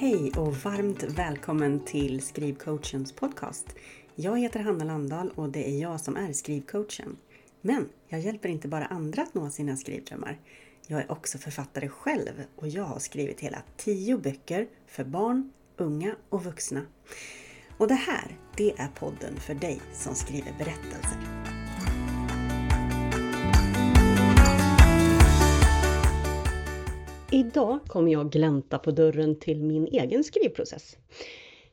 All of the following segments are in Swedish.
Hej och varmt välkommen till Skrivcoachens podcast. Jag heter Hanna Landahl och det är jag som är skrivcoachen. Men jag hjälper inte bara andra att nå sina skrivdrömmar. Jag är också författare själv och jag har skrivit hela tio böcker för barn, unga och vuxna. Och det här, det är podden för dig som skriver berättelser. Idag kommer jag glänta på dörren till min egen skrivprocess.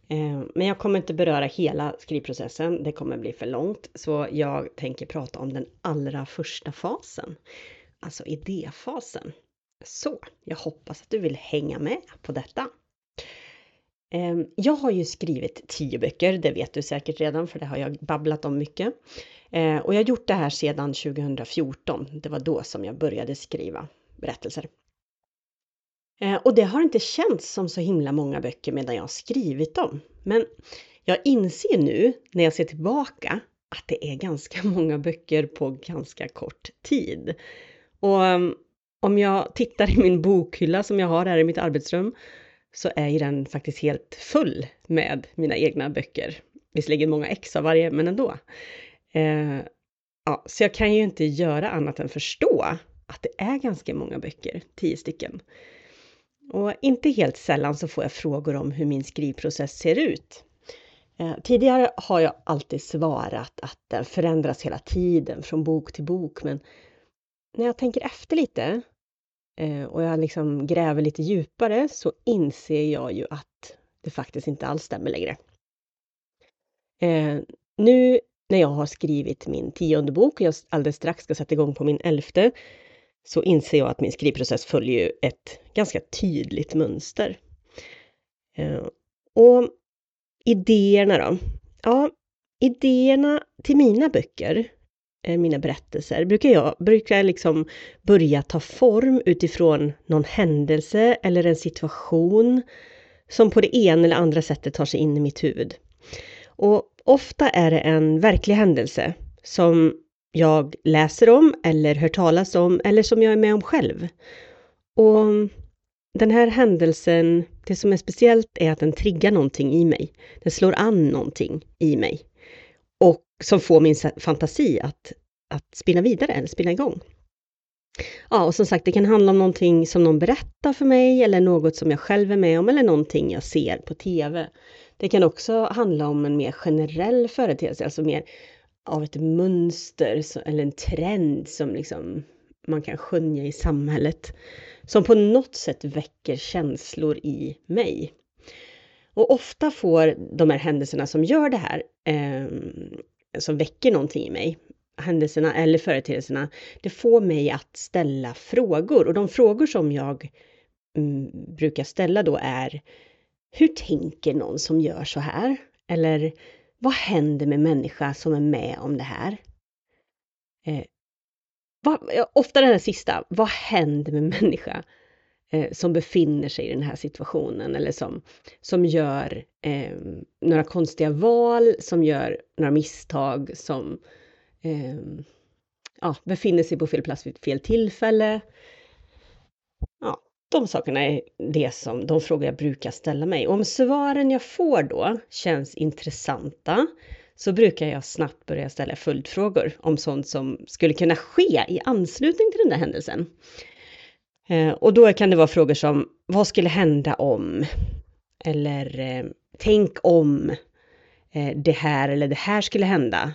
Eh, men jag kommer inte beröra hela skrivprocessen, det kommer bli för långt, så jag tänker prata om den allra första fasen, alltså idéfasen. Så jag hoppas att du vill hänga med på detta. Eh, jag har ju skrivit tio böcker, det vet du säkert redan för det har jag babblat om mycket. Eh, och jag har gjort det här sedan 2014, det var då som jag började skriva berättelser. Eh, och det har inte känts som så himla många böcker medan jag har skrivit dem. Men jag inser nu när jag ser tillbaka att det är ganska många böcker på ganska kort tid. Och ehm, om jag tittar i min bokhylla som jag har här i mitt arbetsrum så är ju den faktiskt helt full med mina egna böcker. Visserligen många ex av varje, men ändå. Eh, ja, så jag kan ju inte göra annat än förstå att det är ganska många böcker, tio stycken. Och inte helt sällan så får jag frågor om hur min skrivprocess ser ut. Eh, tidigare har jag alltid svarat att den förändras hela tiden från bok till bok, men när jag tänker efter lite eh, och jag liksom gräver lite djupare så inser jag ju att det faktiskt inte alls stämmer längre. Eh, nu när jag har skrivit min tionde bok och jag alldeles strax ska sätta igång på min elfte så inser jag att min skrivprocess följer ett ganska tydligt mönster. Eh, och idéerna då? Ja, idéerna till mina böcker, eh, mina berättelser, brukar jag brukar liksom börja ta form utifrån någon händelse eller en situation som på det ena eller andra sättet tar sig in i mitt huvud. Och ofta är det en verklig händelse som jag läser om eller hör talas om eller som jag är med om själv. Och den här händelsen, det som är speciellt är att den triggar någonting i mig. Den slår an någonting i mig. Och som får min fantasi att, att spinna vidare eller spinna igång. Ja, och som sagt, det kan handla om någonting som någon berättar för mig eller något som jag själv är med om eller någonting jag ser på TV. Det kan också handla om en mer generell företeelse, alltså mer av ett mönster eller en trend som liksom man kan skönja i samhället. Som på något sätt väcker känslor i mig. Och ofta får de här händelserna som gör det här, eh, som väcker någonting i mig, händelserna eller företeelserna, det får mig att ställa frågor. Och de frågor som jag mm, brukar ställa då är, hur tänker någon som gör så här? Eller vad händer med människa som är med om det här? Eh, vad, ofta den här sista, vad händer med människa eh, som befinner sig i den här situationen eller som, som gör eh, några konstiga val, som gör några misstag, som eh, ja, befinner sig på fel plats vid fel tillfälle. De sakerna är det som, de frågor jag brukar ställa mig. Och om svaren jag får då känns intressanta så brukar jag snabbt börja ställa följdfrågor om sånt som skulle kunna ske i anslutning till den där händelsen. Eh, och då kan det vara frågor som, vad skulle hända om? Eller, eh, tänk om eh, det här eller det här skulle hända.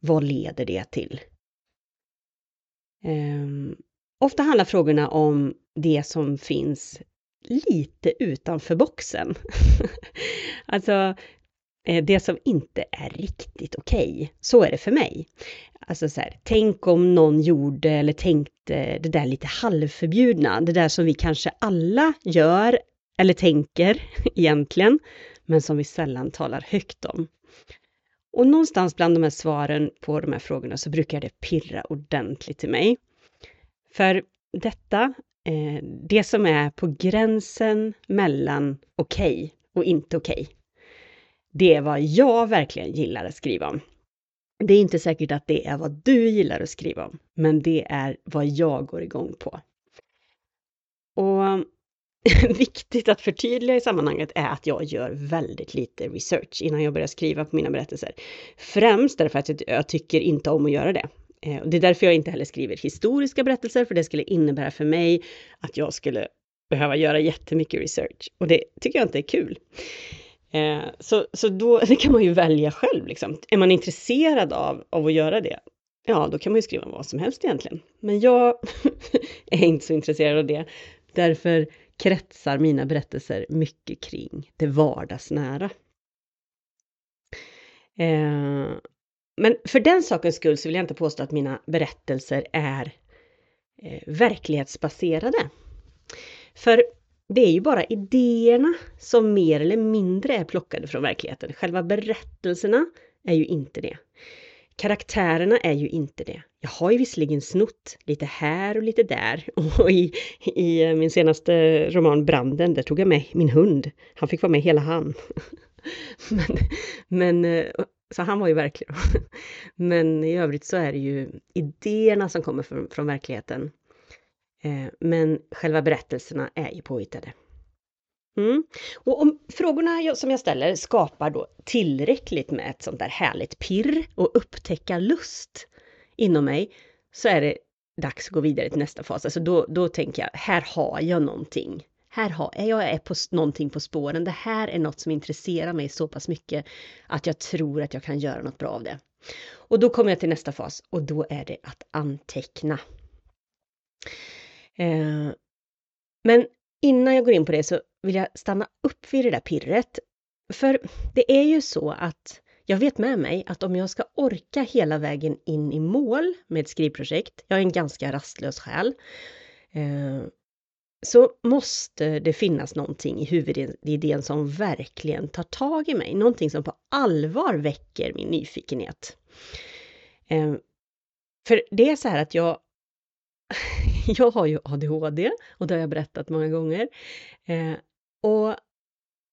Vad leder det till? Ehm, ofta handlar frågorna om det som finns lite utanför boxen. alltså eh, det som inte är riktigt okej. Okay. Så är det för mig. Alltså så här, tänk om någon gjorde eller tänkte det där lite halvförbjudna, det där som vi kanske alla gör eller tänker egentligen, men som vi sällan talar högt om. Och någonstans bland de här svaren på de här frågorna så brukar det pirra ordentligt i mig. För detta eh, det som är på gränsen mellan okej okay och inte okej. Okay. Det är vad jag verkligen gillar att skriva om. Det är inte säkert att det är vad du gillar att skriva om, men det är vad jag går igång på. Och viktigt att förtydliga i sammanhanget är att jag gör väldigt lite research innan jag börjar skriva på mina berättelser. Främst därför att jag tycker inte om att göra det. Eh, och det är därför jag inte heller skriver historiska berättelser, för det skulle innebära för mig att jag skulle behöva göra jättemycket research. Och det tycker jag inte är kul. Eh, så, så då det kan man ju välja själv. Liksom. Är man intresserad av, av att göra det, ja då kan man ju skriva vad som helst egentligen. Men jag är inte så intresserad av det. Därför kretsar mina berättelser mycket kring det vardagsnära. Eh, men för den sakens skull så vill jag inte påstå att mina berättelser är eh, verklighetsbaserade. För det är ju bara idéerna som mer eller mindre är plockade från verkligheten. Själva berättelserna är ju inte det. Karaktärerna är ju inte det. Jag har ju visserligen snott lite här och lite där. Och i, i eh, min senaste roman Branden, där tog jag med min hund. Han fick vara med hela han. Men, men eh, så han var ju verklig. Men i övrigt så är det ju idéerna som kommer från, från verkligheten. Eh, men själva berättelserna är ju påhittade. Mm. Och om frågorna som jag ställer skapar då tillräckligt med ett sånt där härligt pirr och upptäcka lust inom mig, så är det dags att gå vidare till nästa fas. Alltså då, då tänker jag, här har jag någonting. Här har jag är på någonting på spåren. Det här är något som intresserar mig så pass mycket att jag tror att jag kan göra något bra av det. Och då kommer jag till nästa fas och då är det att anteckna. Eh, men innan jag går in på det så vill jag stanna upp vid det där pirret. För det är ju så att jag vet med mig att om jag ska orka hela vägen in i mål med ett skrivprojekt, jag är en ganska rastlös själ, eh, så måste det finnas någonting i huvudidén som verkligen tar tag i mig, någonting som på allvar väcker min nyfikenhet. Ehm, för det är så här att jag jag har ju ADHD och det har jag berättat många gånger. Ehm, och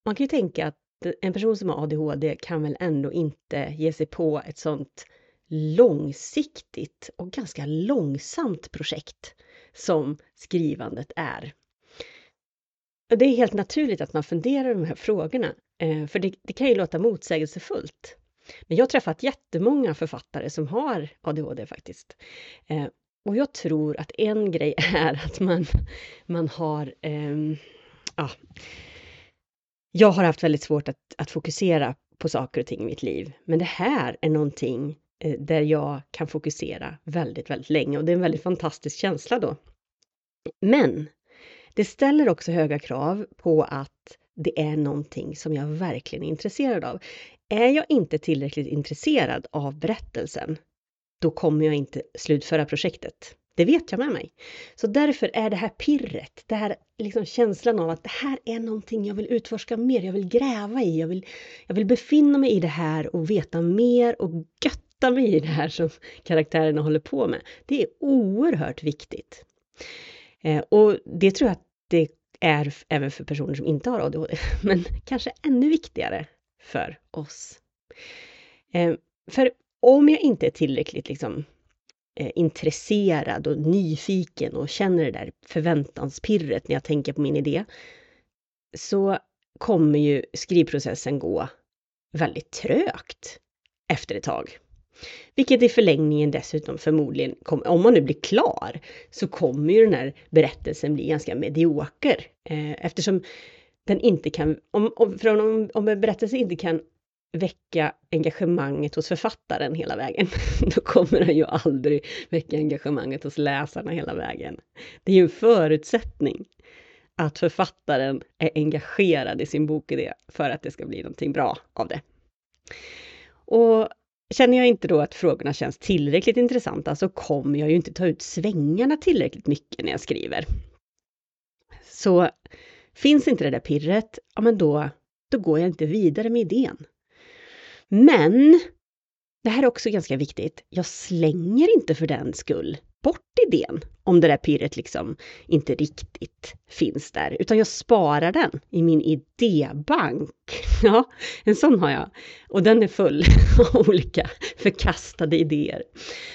man kan ju tänka att en person som har ADHD kan väl ändå inte ge sig på ett sånt långsiktigt och ganska långsamt projekt som skrivandet är. Det är helt naturligt att man funderar över de här frågorna, eh, för det, det kan ju låta motsägelsefullt. Men jag har träffat jättemånga författare som har ADHD faktiskt. Eh, och jag tror att en grej är att man, man har... Eh, ja, jag har haft väldigt svårt att, att fokusera på saker och ting i mitt liv. Men det här är någonting Eh, där jag kan fokusera väldigt, väldigt länge och det är en väldigt fantastisk känsla då. Men det ställer också höga krav på att det är någonting som jag verkligen är intresserad av. Är jag inte tillräckligt intresserad av berättelsen, då kommer jag inte slutföra projektet. Det vet jag med mig. Så därför är det här pirret, det här liksom känslan av att det här är någonting jag vill utforska mer, jag vill gräva i, jag vill, jag vill befinna mig i det här och veta mer och gött grotta mig i det här som karaktärerna håller på med. Det är oerhört viktigt. Eh, och det tror jag att det är även för personer som inte har ADHD, men kanske ännu viktigare för oss. Eh, för om jag inte är tillräckligt liksom, eh, intresserad och nyfiken och känner det där förväntanspirret när jag tänker på min idé, så kommer ju skrivprocessen gå väldigt trögt efter ett tag. Vilket i förlängningen dessutom förmodligen, kommer, om man nu blir klar, så kommer ju den här berättelsen bli ganska medioker. Eh, eftersom den inte kan, om, om, om, om en berättelse inte kan väcka engagemanget hos författaren hela vägen, då kommer den ju aldrig väcka engagemanget hos läsarna hela vägen. Det är ju en förutsättning att författaren är engagerad i sin bokidé för att det ska bli någonting bra av det. Och känner jag inte då att frågorna känns tillräckligt intressanta så kommer jag ju inte ta ut svängarna tillräckligt mycket när jag skriver. Så finns inte det där pirret, ja men då, då går jag inte vidare med idén. Men det här är också ganska viktigt. Jag slänger inte för den skull bort idén om det där pirret liksom inte riktigt finns där, utan jag sparar den i min idébank. Ja, en sån har jag. Och den är full av olika förkastade idéer.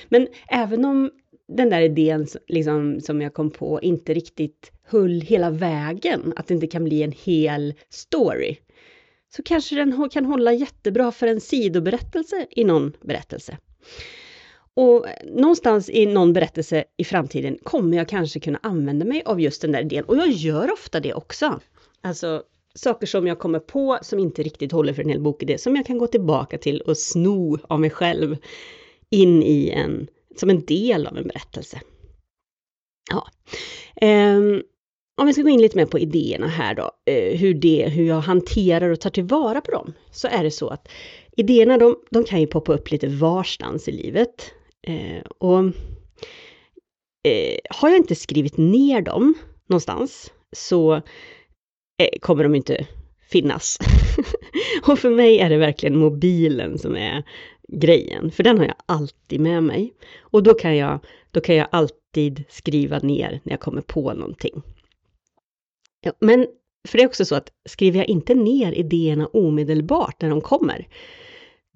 Men även om den där idén liksom, som jag kom på inte riktigt höll hela vägen, att det inte kan bli en hel story, så kanske den kan hålla jättebra för en sidoberättelse i någon berättelse. Och någonstans i någon berättelse i framtiden kommer jag kanske kunna använda mig av just den där idén. Och jag gör ofta det också. Alltså saker som jag kommer på som inte riktigt håller för en hel bokidé, som jag kan gå tillbaka till och sno av mig själv in i en, som en del av en berättelse. Ja. Um, om vi ska gå in lite mer på idéerna här då, eh, hur, det, hur jag hanterar och tar tillvara på dem, så är det så att idéerna de, de kan ju poppa upp lite varstans i livet. Eh, och eh, har jag inte skrivit ner dem någonstans så eh, kommer de inte finnas. och för mig är det verkligen mobilen som är grejen, för den har jag alltid med mig. Och då kan jag, då kan jag alltid skriva ner när jag kommer på någonting. Ja, men för det är också så att skriver jag inte ner idéerna omedelbart när de kommer,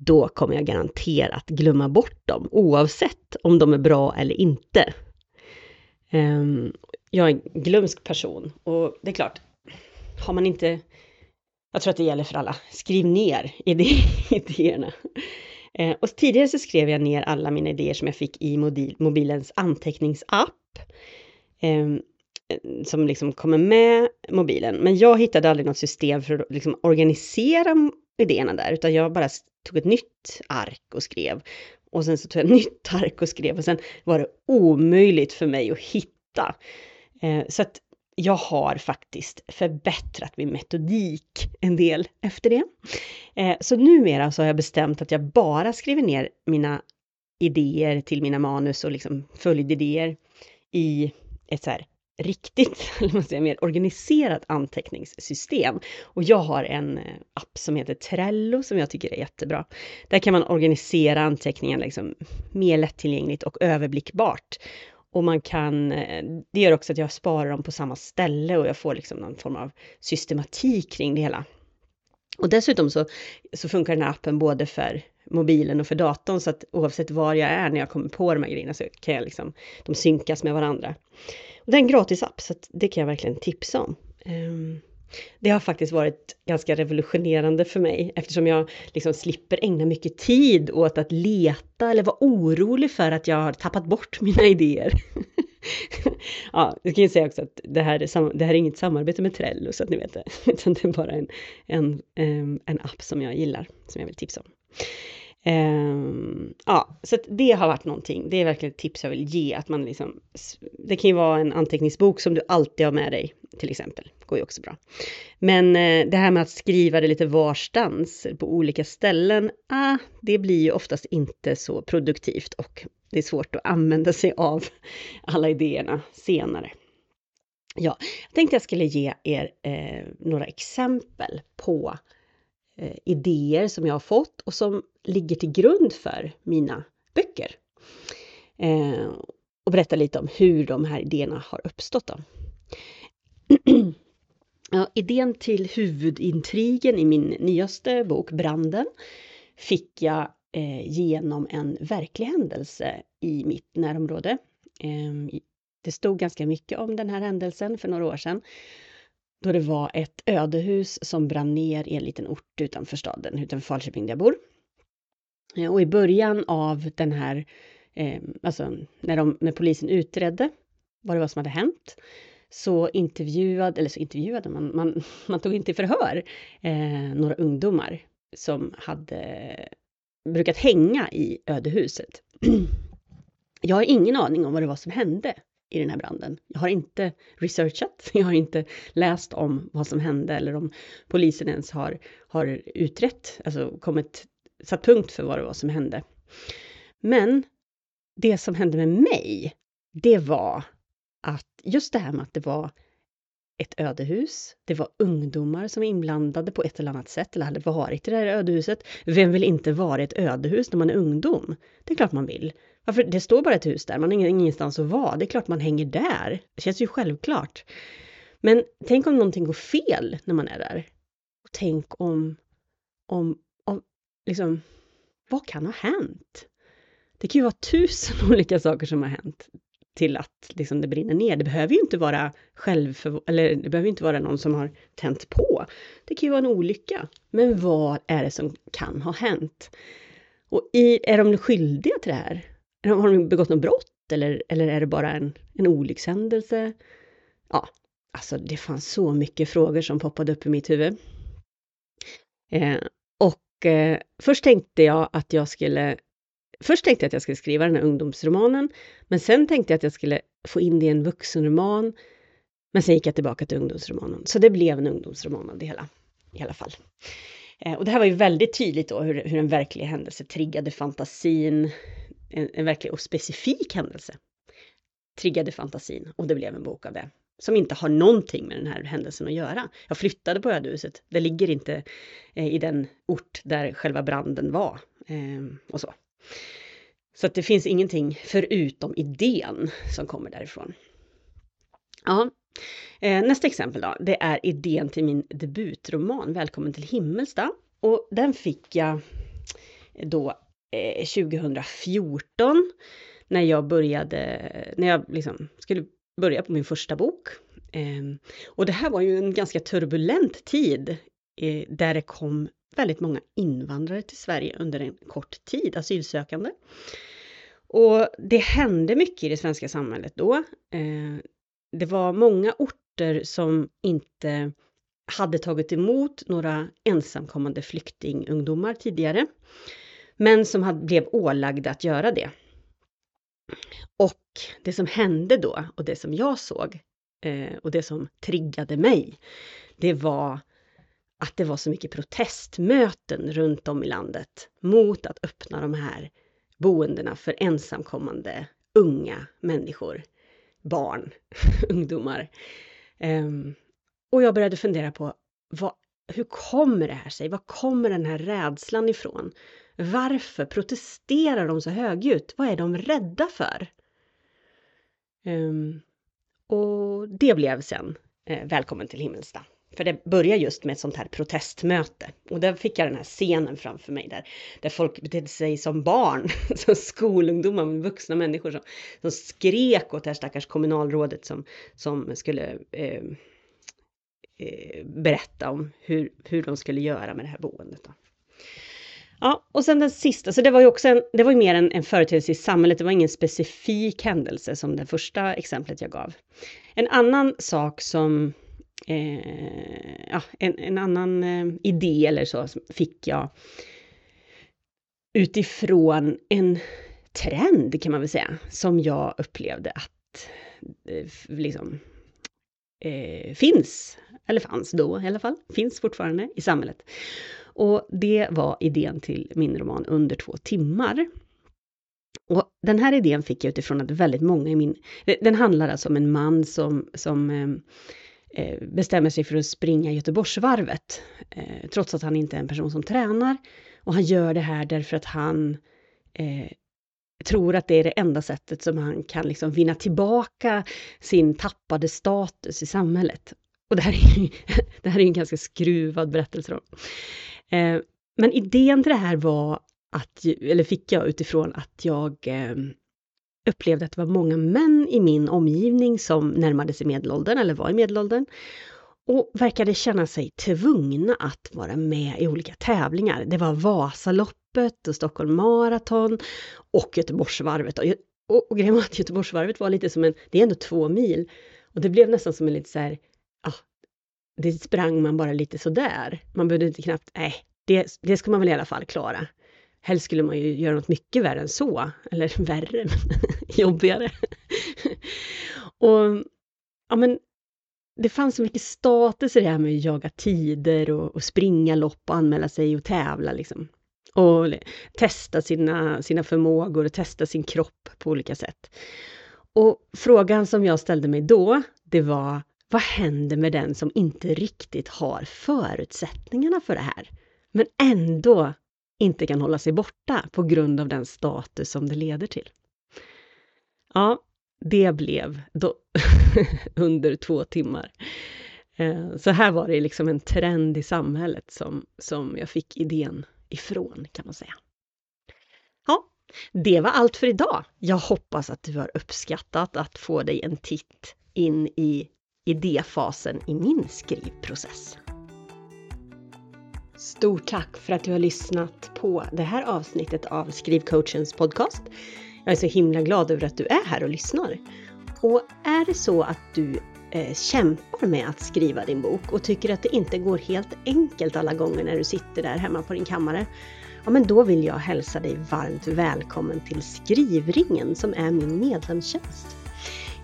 då kommer jag garanterat glömma bort dem, oavsett om de är bra eller inte. Ehm, jag är en glömsk person och det är klart, har man inte, jag tror att det gäller för alla, skriv ner idé, idéerna. Ehm, och tidigare så skrev jag ner alla mina idéer som jag fick i mobilens anteckningsapp. Ehm, som liksom kommer med mobilen. Men jag hittade aldrig något system för att liksom organisera idéerna där, utan jag bara tog ett nytt ark och skrev. Och sen så tog jag ett nytt ark och skrev och sen var det omöjligt för mig att hitta. Eh, så att jag har faktiskt förbättrat min metodik en del efter det. Eh, så numera så har jag bestämt att jag bara skriver ner mina idéer till mina manus och liksom följdidéer i ett så här riktigt, eller man säger, mer organiserat anteckningssystem. Och jag har en eh, app som heter Trello som jag tycker är jättebra. Där kan man organisera anteckningarna liksom mer lättillgängligt och överblickbart. Och man kan, eh, det gör också att jag sparar dem på samma ställe och jag får liksom någon form av systematik kring det hela. Och dessutom så, så funkar den här appen både för mobilen och för datorn så att oavsett var jag är när jag kommer på de här grejerna så kan jag liksom, de synkas med varandra. Och det är en gratis app så det kan jag verkligen tipsa om. Ehm, det har faktiskt varit ganska revolutionerande för mig eftersom jag liksom slipper ägna mycket tid åt att leta eller vara orolig för att jag har tappat bort mina idéer. ja, jag kan ju säga också att det här, är, det här är inget samarbete med Trello så att ni vet det, utan det är bara en, en, ehm, en app som jag gillar, som jag vill tipsa om. Um, ja, så det har varit någonting. Det är verkligen ett tips jag vill ge. Att man liksom, det kan ju vara en anteckningsbok som du alltid har med dig, till exempel. Det går ju också bra. Men uh, det här med att skriva det lite varstans på olika ställen, ah, det blir ju oftast inte så produktivt och det är svårt att använda sig av alla idéerna senare. Ja, jag tänkte jag skulle ge er eh, några exempel på Eh, idéer som jag har fått och som ligger till grund för mina böcker. Eh, och berätta lite om hur de här idéerna har uppstått. Då. ja, idén till huvudintrigen i min nyaste bok Branden fick jag eh, genom en verklig händelse i mitt närområde. Eh, det stod ganska mycket om den här händelsen för några år sedan då det var ett ödehus som brann ner i en liten ort utanför staden, utanför Falköping där jag bor. Eh, och i början av den här, eh, alltså när, de, när polisen utredde vad det var som hade hänt, så intervjuade, eller så intervjuade man, man, man tog inte i förhör eh, några ungdomar som hade brukat hänga i ödehuset. Jag har ingen aning om vad det var som hände i den här branden. Jag har inte researchat, jag har inte läst om vad som hände eller om polisen ens har, har utrett, alltså kommit, satt punkt för vad det var som hände. Men det som hände med mig, det var att just det här med att det var ett ödehus. Det var ungdomar som var inblandade på ett eller annat sätt eller hade varit i det här ödehuset. Vem vill inte vara i ett ödehus när man är ungdom? Det är klart man vill. Varför? Det står bara ett hus där, man har ingenstans att vara. Det är klart man hänger där. Det känns ju självklart. Men tänk om någonting går fel när man är där. Och tänk om, om, om liksom, vad kan ha hänt? Det kan ju vara tusen olika saker som har hänt till att liksom det brinner ner. Det behöver ju inte vara själv, eller det behöver inte vara någon som har tänt på. Det kan ju vara en olycka. Men vad är det som kan ha hänt? Och i, är de skyldiga till det här? Har de begått något brott eller, eller är det bara en, en olyckshändelse? Ja, alltså det fanns så mycket frågor som poppade upp i mitt huvud. Eh, och eh, först tänkte jag att jag skulle Först tänkte jag att jag skulle skriva den här ungdomsromanen, men sen tänkte jag att jag skulle få in det i en vuxenroman. Men sen gick jag tillbaka till ungdomsromanen, så det blev en ungdomsroman av det hela, i alla fall. Eh, och det här var ju väldigt tydligt då hur, hur en verklig händelse triggade fantasin, en, en verklig och specifik händelse triggade fantasin och det blev en bok av det. Som inte har någonting med den här händelsen att göra. Jag flyttade på ödehuset. Det ligger inte eh, i den ort där själva branden var. Eh, och så. Så att det finns ingenting förutom idén som kommer därifrån. Ja, eh, nästa exempel då, det är idén till min debutroman Välkommen till Himmelsta. Och den fick jag då eh, 2014 när jag började, när jag liksom skulle börja på min första bok. Ehm, och det här var ju en ganska turbulent tid eh, där det kom väldigt många invandrare till Sverige under en kort tid, asylsökande. Och det hände mycket i det svenska samhället då. Eh, det var många orter som inte hade tagit emot några ensamkommande flyktingungdomar tidigare, men som hade, blev ålagda att göra det. Och det som hände då och det som jag såg eh, och det som triggade mig, det var att det var så mycket protestmöten runt om i landet mot att öppna de här boendena för ensamkommande unga människor, barn, ungdomar. Um, och jag började fundera på vad, hur kommer det här sig? Var kommer den här rädslan ifrån? Varför protesterar de så högljutt? Vad är de rädda för? Um, och det blev sen eh, Välkommen till Himmelsta. För det börjar just med ett sånt här protestmöte. Och där fick jag den här scenen framför mig där, där folk betedde sig som barn, som skolungdomar, vuxna människor som, som skrek åt det här stackars kommunalrådet som, som skulle eh, eh, berätta om hur, hur de skulle göra med det här boendet. Då. Ja, och sen den sista, så det var ju också en, det var ju mer en, en företeelse i samhället, det var ingen specifik händelse som det första exemplet jag gav. En annan sak som, eh, ja, en, en annan eh, idé eller så fick jag utifrån en trend kan man väl säga, som jag upplevde att eh, liksom eh, finns, eller fanns då i alla fall, finns fortfarande i samhället. Och det var idén till min roman Under två timmar. Och den här idén fick jag utifrån att väldigt många i min... Den handlar alltså om en man som, som eh, Eh, bestämmer sig för att springa Göteborgsvarvet. Eh, trots att han inte är en person som tränar. Och han gör det här därför att han eh, tror att det är det enda sättet som han kan liksom vinna tillbaka sin tappade status i samhället. Och det här är ju, det här är en ganska skruvad berättelse. Då. Eh, men idén till det här var att, eller fick jag utifrån att jag eh, upplevde att det var många män i min omgivning som närmade sig medelåldern eller var i medelåldern och verkade känna sig tvungna att vara med i olika tävlingar. Det var Vasaloppet och Stockholm Marathon och Göteborgsvarvet. Och, och, och grejen var att Göteborgsvarvet var lite som en, det är ändå två mil, och det blev nästan som en lite så här, ah, det sprang man bara lite sådär. Man behövde inte knappt, nej, det, det ska man väl i alla fall klara. Helst skulle man ju göra något mycket värre än så, eller värre, men jobbigare. och ja, men det fanns så mycket status i det här med att jaga tider och, och springa lopp och anmäla sig och tävla liksom. Och testa sina, sina förmågor och testa sin kropp på olika sätt. Och frågan som jag ställde mig då, det var vad händer med den som inte riktigt har förutsättningarna för det här, men ändå inte kan hålla sig borta på grund av den status som det leder till? Ja, det blev då under två timmar. Eh, så här var det liksom en trend i samhället som, som jag fick idén ifrån, kan man säga. Ja, Det var allt för idag. Jag hoppas att du har uppskattat att få dig en titt in i idéfasen i min skrivprocess. Stort tack för att du har lyssnat på det här avsnittet av Skrivcoachens podcast. Jag är så himla glad över att du är här och lyssnar. Och är det så att du eh, kämpar med att skriva din bok och tycker att det inte går helt enkelt alla gånger när du sitter där hemma på din kammare, ja men då vill jag hälsa dig varmt välkommen till Skrivringen som är min medlemstjänst.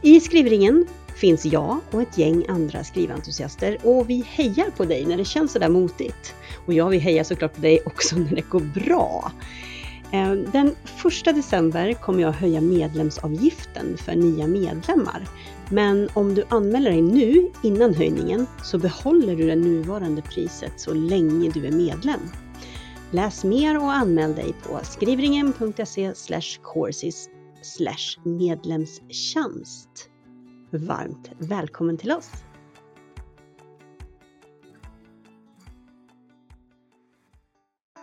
I Skrivringen finns jag och ett gäng andra skriventusiaster och vi hejar på dig när det känns sådär motigt. Och jag vill heja såklart på dig också när det går bra. Eh, den 1 december kommer jag höja medlemsavgiften för nya medlemmar. Men om du anmäler dig nu innan höjningen så behåller du det nuvarande priset så länge du är medlem. Läs mer och anmäl dig på skrivringen.se courses medlemstjänst. Varmt välkommen till oss!